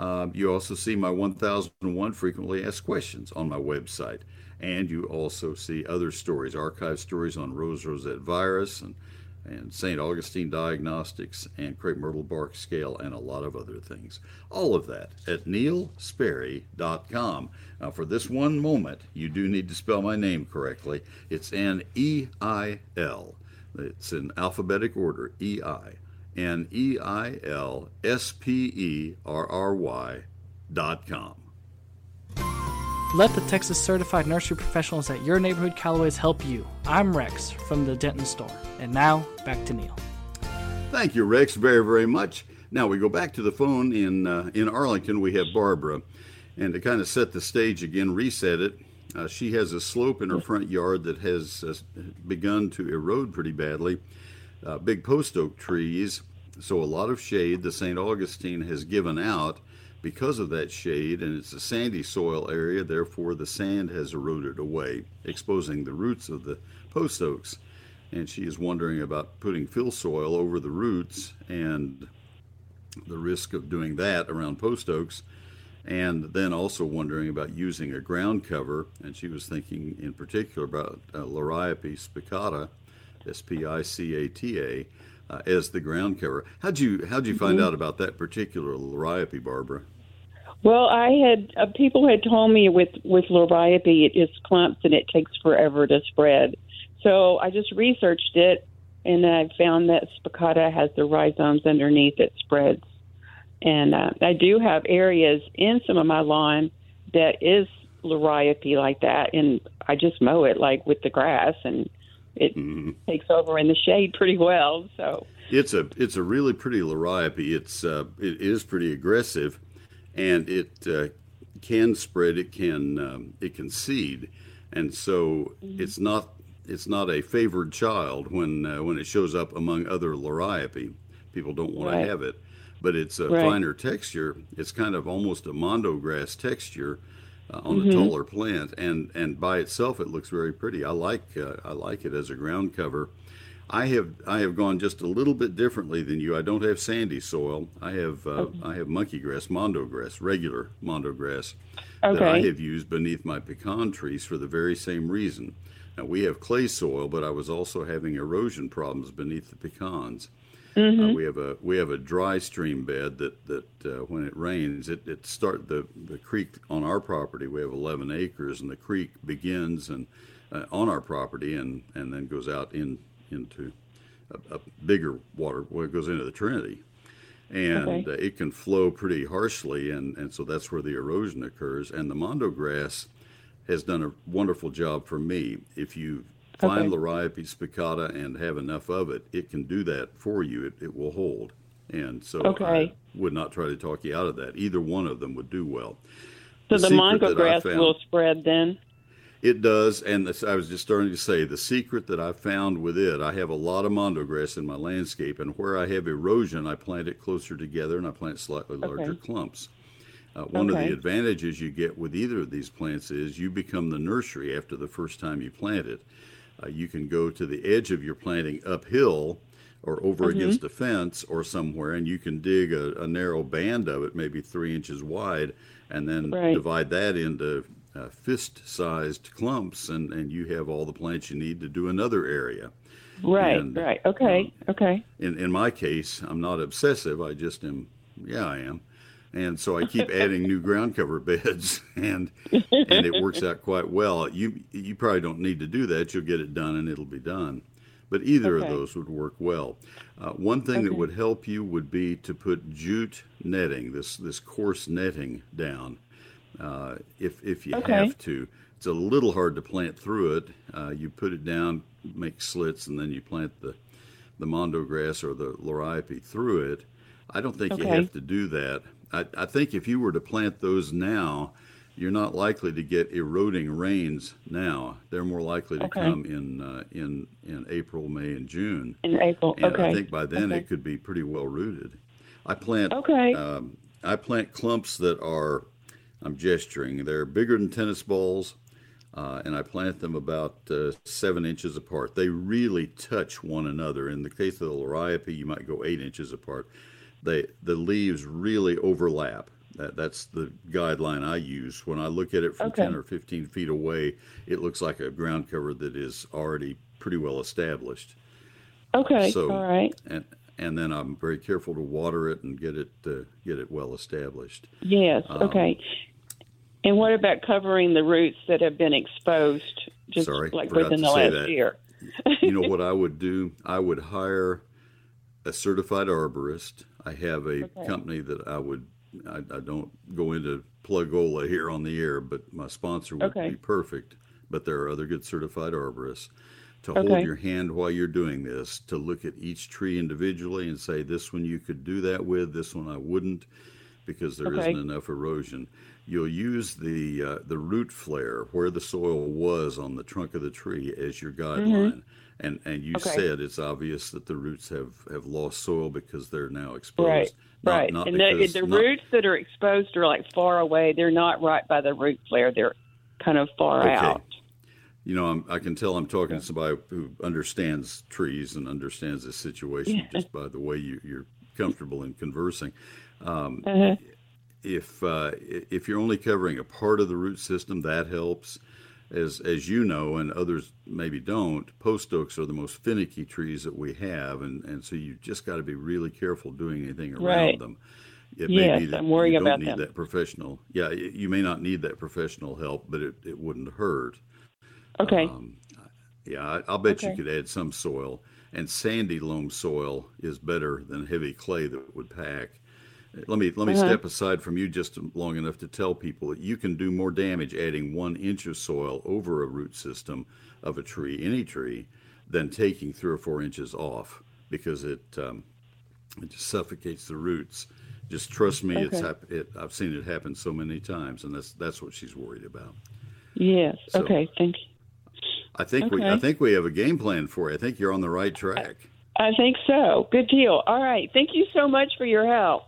Speaker 2: Um, you also see my 1001 frequently asked questions on my website. And you also see other stories, archive stories on Rose Rosette virus and, and St. Augustine diagnostics and crepe myrtle bark scale and a lot of other things. All of that at neilsperry.com. Now, for this one moment, you do need to spell my name correctly. It's N E I L. It's in alphabetic order E I N E I L S P E R R Y dot com.
Speaker 13: Let the Texas certified nursery professionals at your neighborhood Callaways help you. I'm Rex from the Denton store. And now, back to Neil.
Speaker 2: Thank you, Rex, very, very much. Now we go back to the phone in, uh, in Arlington. We have Barbara. And to kind of set the stage again, reset it, uh, she has a slope in her front yard that has uh, begun to erode pretty badly uh, big post oak trees, so a lot of shade the St. Augustine has given out because of that shade, and it's a sandy soil area, therefore the sand has eroded away, exposing the roots of the post oaks. And she is wondering about putting fill soil over the roots and the risk of doing that around post oaks, and then also wondering about using a ground cover. And she was thinking in particular about uh, Liriope spicata, S P I C A T A, uh, as the ground cover. How'd you how'd you find mm-hmm. out about that particular liriope, Barbara?
Speaker 8: Well, I had uh, people had told me with with liriope it is clumps and it takes forever to spread. So I just researched it and I found that spicata has the rhizomes underneath it spreads. And uh, I do have areas in some of my lawn that is liriope like that, and I just mow it like with the grass, and it
Speaker 2: Mm-hmm.
Speaker 8: takes over in the shade pretty well. So
Speaker 2: It's a it's a really pretty liriope. It's uh, it is pretty aggressive, and it uh, can spread. It can um, it can seed, and so it's not it's not a favored child when uh, when it shows up among other liriope. People don't want
Speaker 8: Right.
Speaker 2: to have it, but it's a
Speaker 8: Right.
Speaker 2: finer texture. It's kind of almost a mondo grass texture. Uh, on a
Speaker 8: Mhm.
Speaker 2: taller plant, and and by itself it looks very pretty. I like uh, I like it as a ground cover. I have I have gone just a little bit differently than you. I don't have sandy soil. I have uh, I have monkey grass, mondo grass, regular mondo grass that I have used beneath my pecan trees for the very same reason. Now we have clay soil, but I was also having erosion problems beneath the pecans. Uh,
Speaker 8: Mhm.
Speaker 2: we have a we have a dry stream bed that that uh, when it rains, it, it start the the creek on our property. We have 11 acres, and the creek begins and uh, on our property and and then goes out in into a, a bigger water. Well, it goes into the Trinity, and
Speaker 8: Okay.
Speaker 2: uh, it can flow pretty harshly, and and so that's where the erosion occurs. And the mondo grass has done a wonderful job for me. If you find
Speaker 8: Okay.
Speaker 2: Liriope spicata and have enough of it, it can do that for you. It, it will hold. And so
Speaker 8: Okay.
Speaker 2: I would not try to talk you out of that. Either one of them would do well.
Speaker 8: so the, mango grass
Speaker 2: found-
Speaker 8: will spread then.
Speaker 2: It does, and this, I was just starting to say the secret that I found with it. I have a lot of mondo grass in my landscape, and where I have erosion, I plant it closer together and I plant slightly larger
Speaker 8: Okay.
Speaker 2: clumps. Uh, one of the advantages you get with either of these plants is you become the nursery after the first time you plant it. Uh, you can go to the edge of your planting uphill or over
Speaker 8: Mhm.
Speaker 2: against a fence or somewhere, and you can dig a, a narrow band of it, maybe three inches wide, and then
Speaker 8: Right.
Speaker 2: divide that into uh, fist-sized clumps, and, and you have all the plants you need to do another area.
Speaker 8: Right,
Speaker 2: And,
Speaker 8: right. Okay, okay.
Speaker 2: In in my case, I'm not obsessive. I just am. Yeah, I am. And so I keep adding new ground cover (laughs) beds, and and it works out quite well. You you probably don't need to do that. You'll get it done, and it'll be done. But either
Speaker 8: Okay.
Speaker 2: of those would work well. Uh, one thing that would help you would be to put jute netting, this this coarse netting down, uh, if if you
Speaker 8: Okay.
Speaker 2: have to. It's a little hard to plant through it. Uh, you put it down, make slits, and then you plant the the mondo grass or the liriope through it. I don't think you have to do that. I, I think if you were to plant those now, you're not likely to get eroding rains now. They're more likely to
Speaker 8: Okay.
Speaker 2: come in uh, in in April, May, and June.
Speaker 8: In April.
Speaker 2: And
Speaker 8: okay.
Speaker 2: I think by then
Speaker 8: okay.
Speaker 2: it could be pretty well rooted. I plant
Speaker 8: Okay.
Speaker 2: um, I plant clumps that are I'm gesturing. They're bigger than tennis balls, uh, and I plant them about uh, seven inches apart. They really touch one another. In the case of the liriope, you might go eight inches apart. They the leaves really overlap. That, that's the guideline I use. When I look at it from
Speaker 8: Okay.
Speaker 2: 10 or 15 feet away, it looks like a ground cover that is already pretty well established.
Speaker 8: Okay.
Speaker 2: So,
Speaker 8: all right.
Speaker 2: And and then I'm very careful to water it and get it uh, get it well established.
Speaker 8: Yes.
Speaker 2: Um,
Speaker 8: okay. And what about covering the roots that have been exposed just
Speaker 2: Sorry,
Speaker 8: like within the last
Speaker 2: that.
Speaker 8: year?
Speaker 2: you know what (laughs) I would do? I would hire a certified arborist. I have a
Speaker 8: Okay.
Speaker 2: company that I would. I, I don't go into plugola here on the air, but my sponsor would
Speaker 8: Okay.
Speaker 2: be perfect. But there are other good certified arborists to
Speaker 8: Okay.
Speaker 2: hold your hand while you're doing this, to look at each tree individually and say, this one you could do that with, this one I wouldn't, because there
Speaker 8: Okay.
Speaker 2: not enough erosion. You'll use the uh, the root flare where the soil was on the trunk of the tree as your guideline. And and you.
Speaker 8: Okay.
Speaker 2: said it's obvious that the roots have, have lost soil because they're now exposed.
Speaker 8: Right.
Speaker 2: Not-
Speaker 8: right.
Speaker 2: not
Speaker 8: and the,
Speaker 2: because-
Speaker 8: the
Speaker 2: not-
Speaker 8: roots that are exposed are like far away. They're not right by the root flare. They're kind of far
Speaker 2: Okay.
Speaker 8: out.
Speaker 2: You know, I'm, I can tell I'm talking to somebody who understands trees and understands this situation
Speaker 8: Yeah.
Speaker 2: just by the way you, you're comfortable in conversing. Um,
Speaker 8: Uh-huh.
Speaker 2: If uh, if you're only covering a part of the root system, that helps. As as you know, and others maybe don't, post oaks are the most finicky trees that we have, and, and so you just got to be really careful doing anything around
Speaker 8: Right.
Speaker 2: them. It
Speaker 8: Yes,
Speaker 2: may be that
Speaker 8: I'm worrying
Speaker 2: you don't
Speaker 8: about
Speaker 2: need
Speaker 8: them.
Speaker 2: that professional. Yeah, you may not need that professional help, but it, it wouldn't hurt.
Speaker 8: Okay.
Speaker 2: Um, yeah, I, I'll bet
Speaker 8: Okay.
Speaker 2: you could add some soil, and sandy loam soil is better than heavy clay that would pack. Let me let me
Speaker 8: Uh-huh.
Speaker 2: step aside from you just long enough to tell people that you can do more damage adding one inch of soil over a root system of a tree, any tree, than taking three or four inches off because it um, it just suffocates the roots. Just trust me, it's hap- it, I've seen it happen so many times, and that's that's what she's worried about.
Speaker 8: Yes.
Speaker 2: So-
Speaker 8: okay. Thank you.
Speaker 2: I think we I think we have a game plan for you. I think you're on the right track.
Speaker 8: I think so. Good deal. All right. Thank you so much for your help.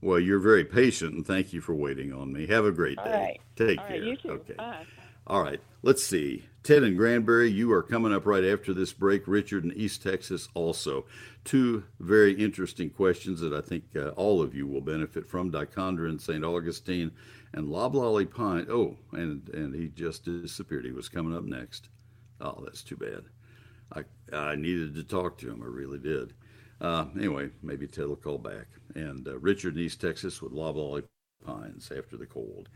Speaker 2: Well, you're very patient, and thank you for waiting on me. Have a great day.
Speaker 8: All right.
Speaker 2: Take
Speaker 8: All
Speaker 2: care.
Speaker 8: right. You too.
Speaker 2: Okay.
Speaker 8: Bye.
Speaker 2: All right. Let's see. Ted and Granbury, you are coming up right after this break. Richard in East Texas also. Two very interesting questions that I think uh, all of you will benefit from. Dichondra in St. Augustine and Loblolly Pine. Oh, and, and he just disappeared. He was coming up next. Oh, that's too bad. I, I needed to talk to him. I really did. Uh, anyway, maybe Ted will call back. And uh, Richard in East Texas with Loblolly Pines after the cold.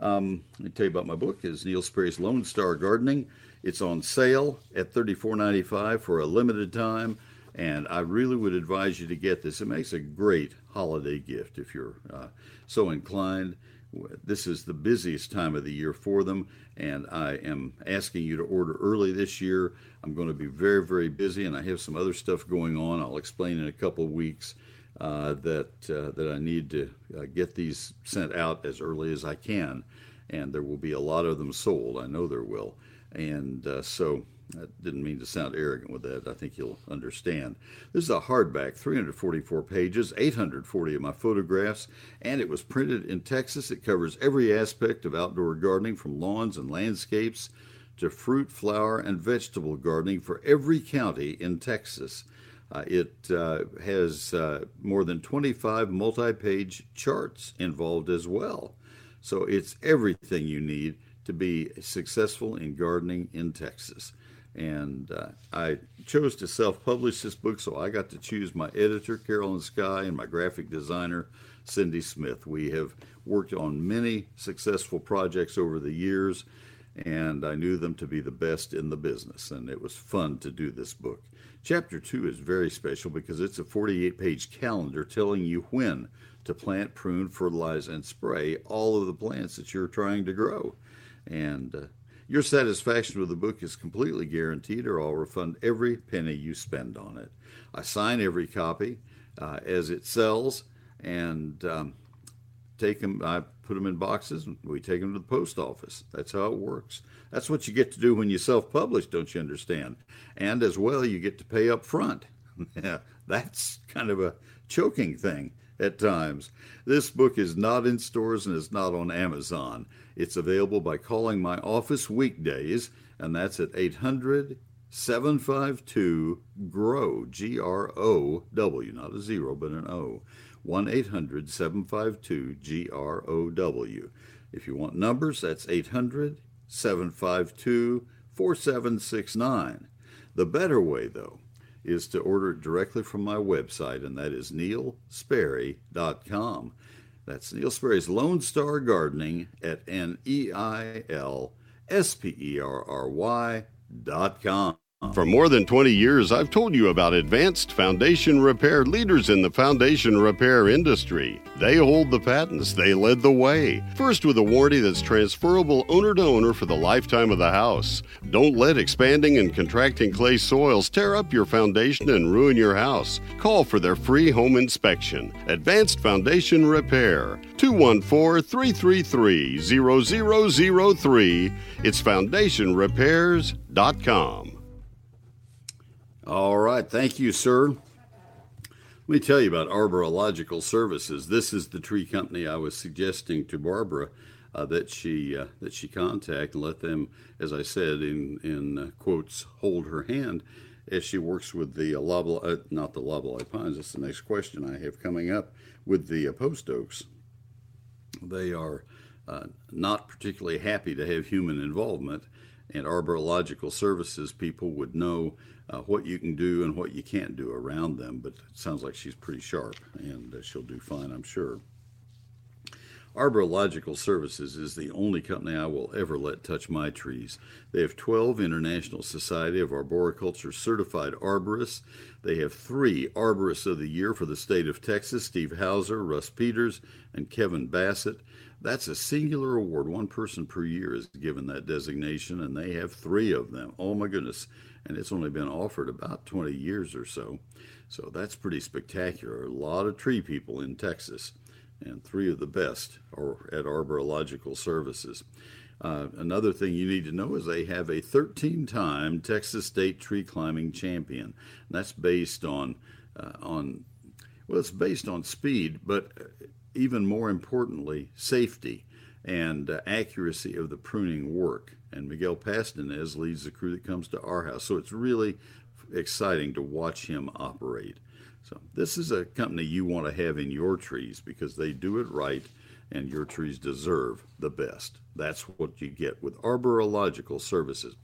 Speaker 2: Um, let me tell you about my book. is Neil Sperry's Lone Star Gardening. It's on sale at $34.95 for a limited time, and I really would advise you to get this. It makes a great holiday gift if you're uh, so inclined. This is the busiest time of the year for them, and I am asking you to order early this year. I'm going to be very, very busy, and I have some other stuff going on. I'll explain in a couple of weeks uh, that uh, that I need to uh, get these sent out as early as I can, and there will be a lot of them sold. I know there will, and uh, so I didn't mean to sound arrogant with that. I think you'll understand. This is a hardback, 344 pages, 840 of my photographs, and it was printed in Texas. It covers every aspect of outdoor gardening, from lawns and landscapes to fruit, flower, and vegetable gardening for every county in Texas. Uh, it uh, has uh, more than 25 multi page charts involved as well. So it's everything you need to be successful in gardening in Texas. And uh, I chose to self publish this book, so I got to choose my editor, Carolyn Sky, and my graphic designer, Cindy Smith. We have worked on many successful projects over the years, and I knew them to be the best in the business, and it was fun to do this book. Chapter 2 is very special because it's a 48 page calendar telling you when to plant, prune, fertilize, and spray all of the plants that you're trying to grow. And uh, your satisfaction with the book is completely guaranteed, or I'll refund every penny you spend on it. I sign every copy uh, as it sells, and um, take them. I put them in boxes, and we take them to the post office. That's how it works. That's what you get to do when you self-publish, don't you understand? And as well, you get to pay up front. (laughs) That's kind of a choking thing at times. This book is not in stores and is not on Amazon. It's available by calling my office weekdays, and that's at 800 752 GROW, G R O W, not a zero, but an O. 1 800 752 G R O W. If you want numbers, that's 800 752 4769. The better way, though, is to order it directly from my website, and that is neilsperry.com. That's Neil Sperry's Lone Star Gardening at N E I L S P E R R Y dot com. For more than 20 years, I've told you about Advanced Foundation Repair, leaders in the foundation repair industry. They hold the patents, they led the way. First, with a warranty that's transferable owner to owner for the lifetime of the house. Don't let expanding and contracting clay soils tear up your foundation and ruin your house. Call for their free home inspection. Advanced Foundation Repair, 214 333 0003. It's foundationrepairs.com. All right. Thank you, sir. Let me tell you about Arborilogical Services. This is the tree company I was suggesting to Barbara uh, that she uh, that she contact and let them, as I said in in uh, quotes, hold her hand as she works with the uh, not the loblolly pines. That's the next question I have coming up with the uh, post oaks. They are uh, not particularly happy to have human involvement, and arborilogical services people would know uh, what you can do and what you can't do around them. But it sounds like she's pretty sharp, and uh, she'll do fine, I'm sure. Arborilogical Services is the only company I will ever let touch my trees. They have 12 International Society of Arboriculture certified arborists. They have three Arborists of the Year for the state of Texas Steve Houser, Russ Peters, and Kevin Bassett. That's a singular award. One person per year is given that designation, and they have three of them. Oh my goodness. And it's only been offered about 20 years or so. So that's pretty spectacular. A lot of tree people in Texas and three of the best are at Arborilogical Services. Uh, another thing you need to know is they have a 13 time Texas State Tree Climbing Champion. And that's based on, uh, on, well, it's based on speed, but even more importantly, safety and uh, accuracy of the pruning work. And Miguel Pastanez leads the crew that comes to our house. So it's really exciting to watch him operate. So this is a company you want to have in your trees because they do it right and your trees deserve the best. That's what you get with Arborilogical Services.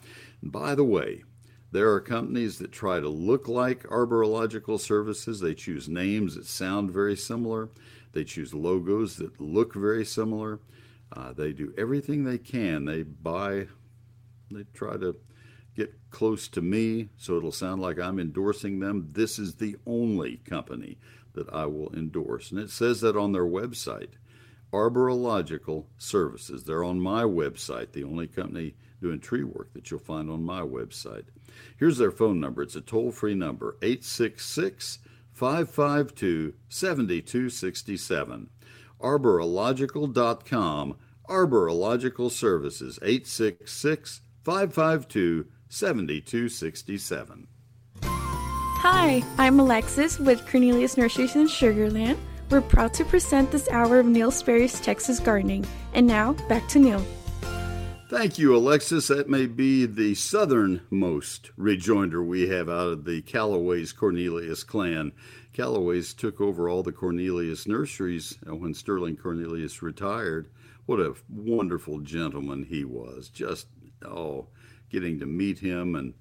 Speaker 2: And by the way, there are companies that try to look like Arborilogical Services. They choose names that sound very similar. They choose logos that look very similar. Uh, they do everything they can. They buy, they try to get close to me so it'll sound like I'm endorsing them. This is the only company that I will endorse. And it says that on their website. Arborilogical Services. They're on my website, the only company doing tree work that you'll find on my website. Here's their phone number. It's a toll free number 866 552 7267. Arborilogical.com. Arborilogical Services 866 552 7267.
Speaker 14: Hi, I'm Alexis with Cornelius Nurseries in Sugarland. We're proud to present this hour of Neil Sperry's Texas Gardening. And now, back to Neil.
Speaker 2: Thank you, Alexis. That may be the southernmost rejoinder we have out of the Callaway's Cornelius clan. Callaway's took over all the Cornelius nurseries uh, when Sterling Cornelius retired. What a wonderful gentleman he was. Just, oh, getting to meet him and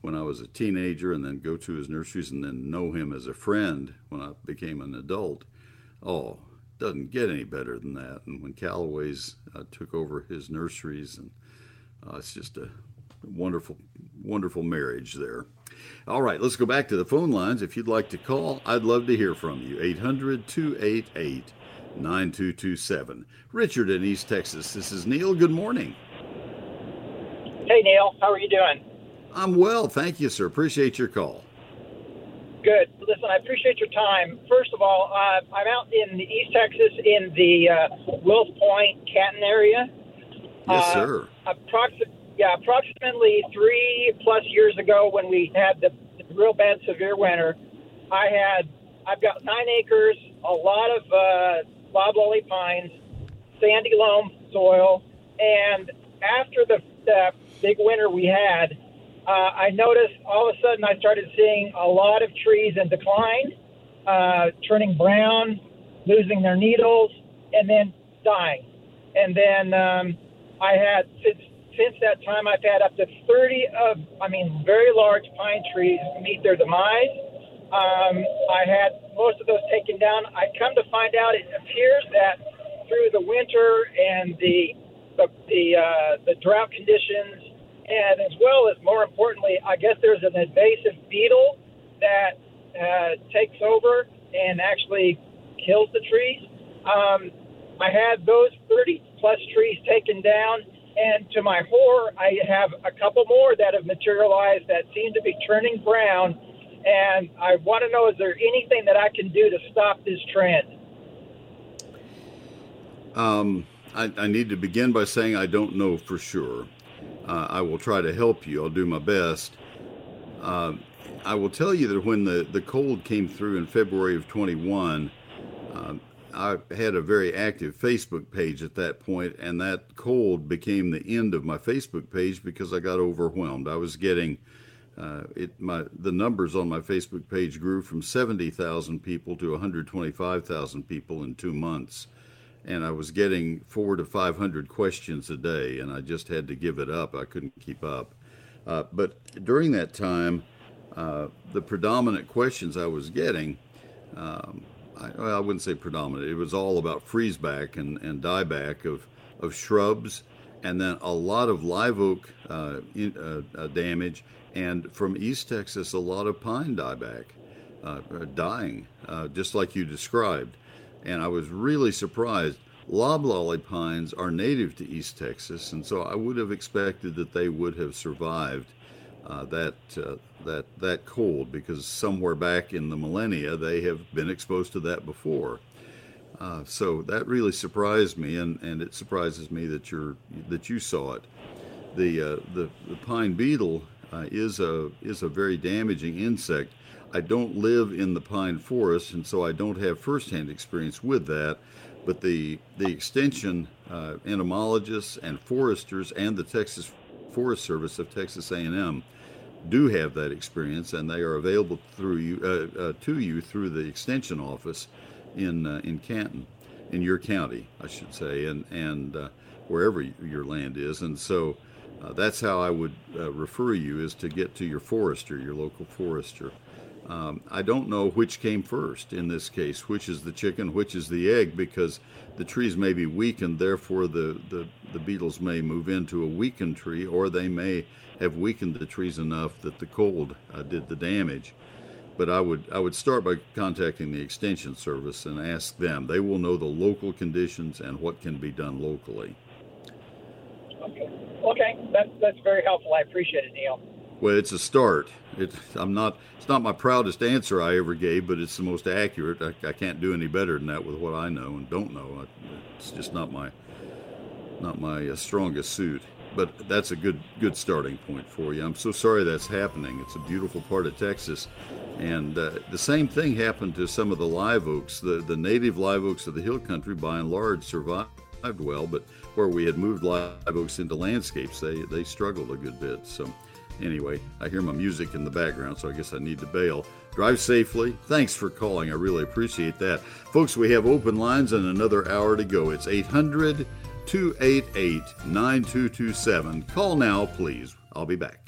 Speaker 2: when I was a teenager and then go to his nurseries and then know him as a friend when I became an adult. Oh, doesn't get any better than that. And when Callaway's uh, took over his nurseries, and uh, it's just a wonderful, wonderful marriage there. All right, let's go back to the phone lines. If you'd like to call, I'd love to hear from you. 800 288 9227. Richard in East Texas. This is Neil. Good morning.
Speaker 15: Hey, Neil. How are you doing?
Speaker 2: I'm well. Thank you, sir. Appreciate your call.
Speaker 15: Good. Listen, I appreciate your time. First of all, uh, I'm out in the East Texas in the uh, Wills Point, Canton area.
Speaker 2: Yes,
Speaker 15: uh,
Speaker 2: sir.
Speaker 15: Approxi- yeah, approximately three plus years ago, when we had the, the real bad severe winter, I had I've got nine acres, a lot of uh, loblolly pines, sandy loam soil, and after the, the big winter we had, uh, I noticed all of a sudden I started seeing a lot of trees in decline, uh, turning brown, losing their needles, and then dying. And then um, I had since since that time I've had up to 30 of I mean very large pine trees meet their demise. Um, I had most of those taken down. I come to find out it appears that through the winter and the the the, uh, the drought conditions and as well as more importantly, I guess there's an invasive beetle that uh, takes over and actually kills the trees. Um, I had those 30 plus trees taken down, and to my horror, I have a couple more that have materialized that seem to be turning brown. And I want to know is there anything that I can do to stop this trend?
Speaker 2: Um, I, I need to begin by saying I don't know for sure. Uh, I will try to help you. I'll do my best. Uh, I will tell you that when the, the cold came through in February of 21, uh, I had a very active Facebook page at that point, and that cold became the end of my Facebook page because I got overwhelmed. I was getting uh, it. My the numbers on my Facebook page grew from 70,000 people to 125,000 people in two months and I was getting four to 500 questions a day, and I just had to give it up. I couldn't keep up. Uh, but during that time, uh, the predominant questions I was getting um, I, well, I wouldn't say predominant. It was all about freeze back and, and dieback of, of shrubs, and then a lot of live oak uh, in, uh, uh, damage, and from East Texas, a lot of pine dieback uh, dying, just like you described. And I was really surprised. Loblolly pines are native to East Texas, and so I would have expected that they would have survived uh, that uh, that that cold because somewhere back in the millennia they have been exposed to that before. Uh, so that really surprised me, and, and it surprises me that you're that you saw it. The uh, the, the pine beetle uh, is a is a very damaging insect. I don't live in the pine forest, and so I don't have firsthand experience with that. But the the extension uh, entomologists and foresters and the Texas Forest Service of Texas A&M do have that experience, and they are available through you uh, uh, to you through the extension office in uh, in Canton, in your county, I should say, and and uh, wherever your land is. And so uh, that's how I would refer you is to get to your forester, your local forester. Um, I don't know which came first in this case, which is the chicken, which is the egg, because the trees may be weakened, therefore the, the, the beetles may move into a weakened tree, or they may have weakened the trees enough that the cold uh, did the damage. But I would I would start by contacting the extension service and ask them. They will know the local conditions and what can be done locally.
Speaker 15: Okay, okay, that's that's very helpful. I appreciate it, Neil.
Speaker 2: Well, it's a start. It, I'm not. It's not my proudest answer I ever gave, but it's the most accurate. I, I can't do any better than that with what I know and don't know. It's just not my not my uh, strongest suit but that's a good good starting point for you. I'm so sorry that's happening. It's a beautiful part of Texas, and uh, the same thing happened to some of the live oaks. The the native live oaks of the hill country, by and large, survived well, but where we had moved live oaks into landscapes, they they struggled a good bit. So. Anyway, I hear my music in the background, so I guess I need to bail. Drive safely. Thanks for calling. I really appreciate that. Folks, we have open lines and another hour to go. It's 800- 288 9227. Call now, please. I'll be back.